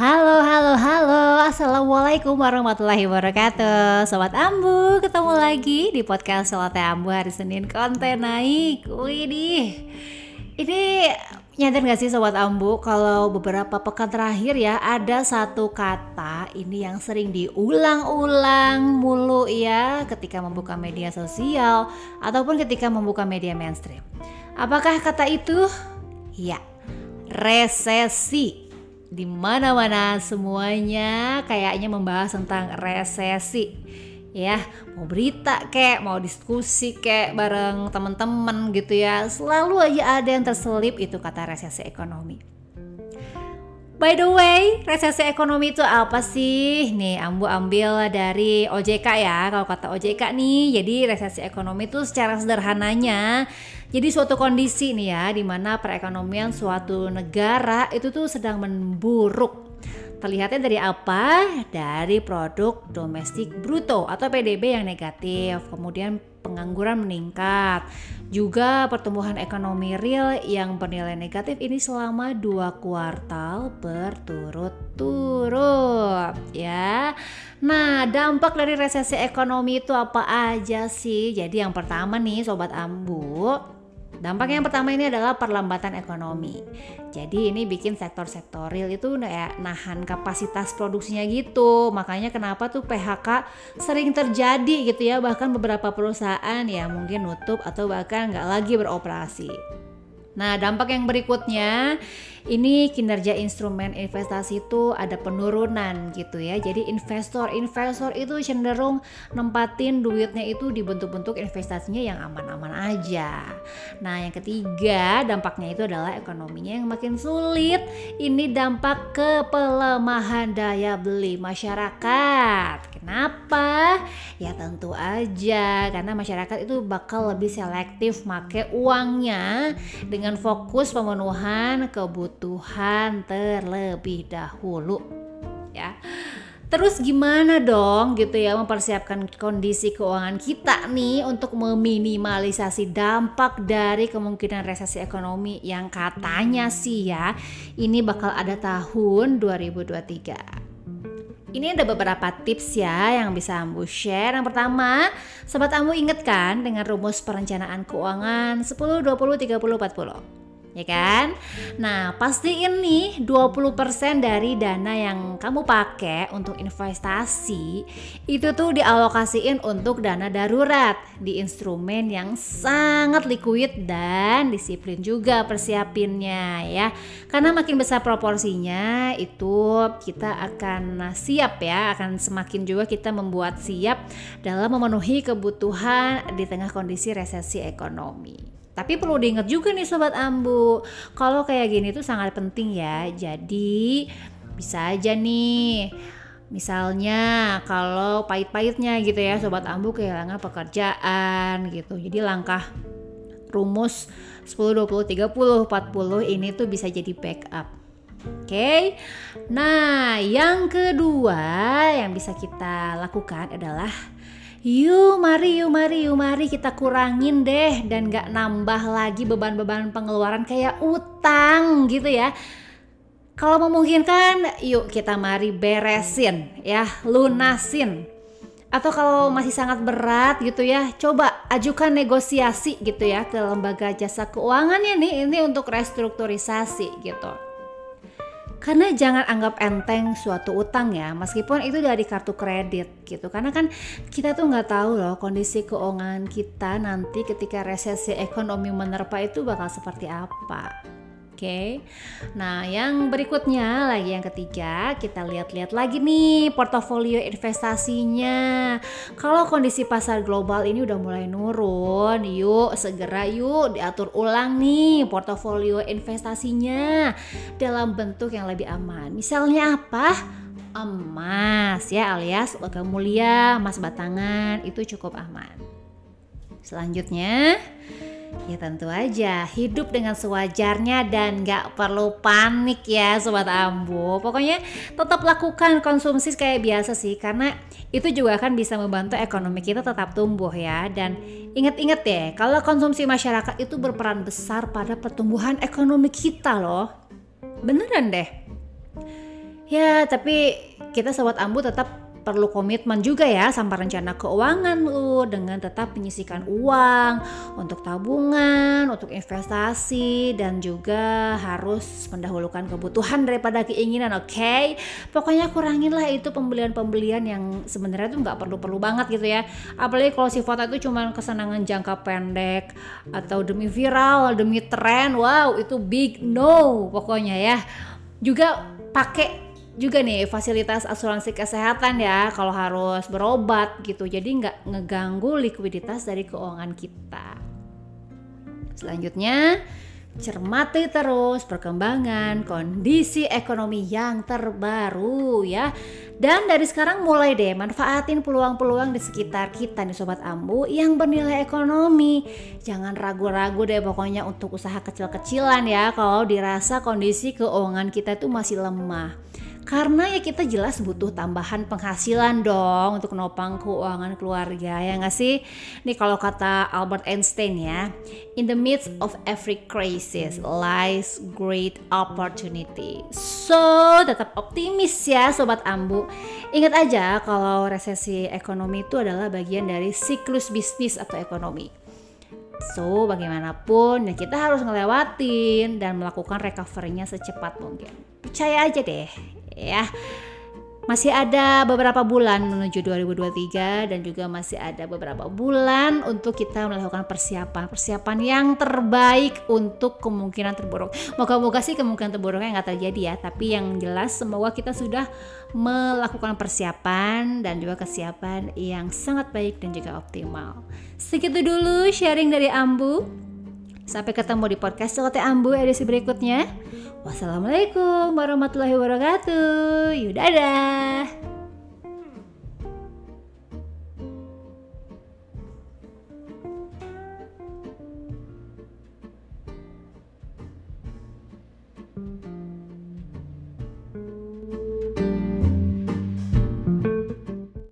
Halo, halo, halo. Assalamualaikum warahmatullahi wabarakatuh. Sobat Ambu, ketemu lagi di podcast Solatnya Ambu hari Senin. Konten naik. Widih. Ini nyadar gak sih Sobat Ambu Kalau beberapa pekan terakhir ya Ada satu kata ini yang sering diulang-ulang mulu ya Ketika membuka media sosial Ataupun ketika membuka media mainstream. Apakah kata itu? Ya, resesi di mana-mana semuanya kayaknya membahas tentang resesi. Ya mau berita kek mau diskusi kek bareng temen-temen gitu ya. Selalu aja ada yang terselip itu kata resesi ekonomi By the way, resesi ekonomi itu apa sih? Nih, Ambu ambil dari OJK ya. Kalau kata OJK nih, jadi resesi ekonomi itu secara sederhananya jadi suatu kondisi nih ya di mana perekonomian suatu negara itu tuh sedang memburuk. Terlihatnya dari apa? Dari produk domestik bruto atau PDB yang negatif. Kemudian pengangguran meningkat. Juga pertumbuhan ekonomi real yang bernilai negatif ini selama dua kuartal berturut-turut ya. Nah dampak dari resesi ekonomi itu apa aja sih? Jadi yang pertama nih Sobat Ambu Dampak yang pertama ini adalah perlambatan ekonomi. Jadi ini bikin sektor-sektor real itu kayak nahan kapasitas produksinya gitu. Makanya kenapa tuh PHK sering terjadi gitu ya. Bahkan beberapa perusahaan ya mungkin nutup atau bahkan nggak lagi beroperasi. Nah, dampak yang berikutnya ini kinerja instrumen investasi itu ada penurunan gitu ya. Jadi investor-investor itu cenderung nempatin duitnya itu di bentuk-bentuk investasinya yang aman-aman aja. Nah, yang ketiga dampaknya itu adalah ekonominya yang makin sulit. Ini dampak ke pelemahan daya beli masyarakat. Kenapa? Ya tentu aja karena masyarakat itu bakal lebih selektif make uangnya dengan fokus pemenuhan kebutuhan terlebih dahulu ya. Terus gimana dong gitu ya mempersiapkan kondisi keuangan kita nih untuk meminimalisasi dampak dari kemungkinan resesi ekonomi yang katanya sih ya ini bakal ada tahun 2023. Ini ada beberapa tips ya yang bisa Ambu share. Yang pertama, sobat Ambu inget kan dengan rumus perencanaan keuangan 10 20 30 40 ya kan? Nah, pastiin nih 20% dari dana yang kamu pakai untuk investasi itu tuh dialokasiin untuk dana darurat di instrumen yang sangat liquid dan disiplin juga persiapinnya ya. Karena makin besar proporsinya itu kita akan siap ya, akan semakin juga kita membuat siap dalam memenuhi kebutuhan di tengah kondisi resesi ekonomi. Tapi perlu diingat juga nih sobat ambu, kalau kayak gini tuh sangat penting ya. Jadi bisa aja nih Misalnya kalau pahit-pahitnya gitu ya sobat ambu kehilangan pekerjaan gitu. Jadi langkah rumus 10 20 30 40 ini tuh bisa jadi backup. Oke. Okay? Nah, yang kedua yang bisa kita lakukan adalah Yuk mari yuk mari yuk mari kita kurangin deh dan gak nambah lagi beban-beban pengeluaran kayak utang gitu ya. Kalau memungkinkan yuk kita mari beresin ya lunasin. Atau kalau masih sangat berat gitu ya coba ajukan negosiasi gitu ya ke lembaga jasa keuangan ya nih ini untuk restrukturisasi gitu karena jangan anggap enteng suatu utang ya meskipun itu dari kartu kredit gitu. Karena kan kita tuh nggak tahu loh kondisi keuangan kita nanti ketika resesi ekonomi menerpa itu bakal seperti apa Oke. Nah, yang berikutnya lagi yang ketiga, kita lihat-lihat lagi nih portofolio investasinya. Kalau kondisi pasar global ini udah mulai nurun, yuk segera yuk diatur ulang nih portofolio investasinya dalam bentuk yang lebih aman. Misalnya apa? Emas ya alias logam mulia, emas batangan itu cukup aman. Selanjutnya, Ya tentu aja, hidup dengan sewajarnya dan gak perlu panik ya Sobat Ambo Pokoknya tetap lakukan konsumsi kayak biasa sih Karena itu juga akan bisa membantu ekonomi kita tetap tumbuh ya. Dan inget-inget deh, kalau konsumsi masyarakat itu berperan besar pada pertumbuhan ekonomi kita loh. Beneran deh. Ya, tapi kita sobat Ambu tetap perlu komitmen juga ya sama rencana keuangan lu dengan tetap menyisikan uang untuk tabungan, untuk investasi dan juga harus mendahulukan kebutuhan daripada keinginan, oke? Okay? Pokoknya kurangin lah itu pembelian-pembelian yang sebenarnya tuh nggak perlu-perlu banget gitu ya. Apalagi kalau si foto itu cuma kesenangan jangka pendek atau demi viral, demi tren, wow itu big no pokoknya ya. Juga pakai juga nih fasilitas asuransi kesehatan ya kalau harus berobat gitu. Jadi nggak ngeganggu likuiditas dari keuangan kita. Selanjutnya cermati terus perkembangan kondisi ekonomi yang terbaru ya. Dan dari sekarang mulai deh manfaatin peluang-peluang di sekitar kita nih Sobat Ambu yang bernilai ekonomi. Jangan ragu-ragu deh pokoknya untuk usaha kecil-kecilan ya kalau dirasa kondisi keuangan kita tuh masih lemah karena ya kita jelas butuh tambahan penghasilan dong untuk nopang keuangan keluarga ya nggak sih? Nih kalau kata Albert Einstein ya, in the midst of every crisis lies great opportunity. So tetap optimis ya sobat Ambu. Ingat aja kalau resesi ekonomi itu adalah bagian dari siklus bisnis atau ekonomi. So, bagaimanapun ya kita harus ngelewatin dan melakukan recovery-nya secepat mungkin. Percaya aja deh, ya. Masih ada beberapa bulan menuju 2023 dan juga masih ada beberapa bulan untuk kita melakukan persiapan persiapan yang terbaik untuk kemungkinan terburuk. Moga-moga sih kemungkinan terburuknya nggak terjadi ya, tapi yang jelas semoga kita sudah melakukan persiapan dan juga kesiapan yang sangat baik dan juga optimal. Segitu dulu sharing dari Ambu. Sampai ketemu di podcast Celoteh Ambu edisi berikutnya. Wassalamualaikum warahmatullahi wabarakatuh. Yuk dadah.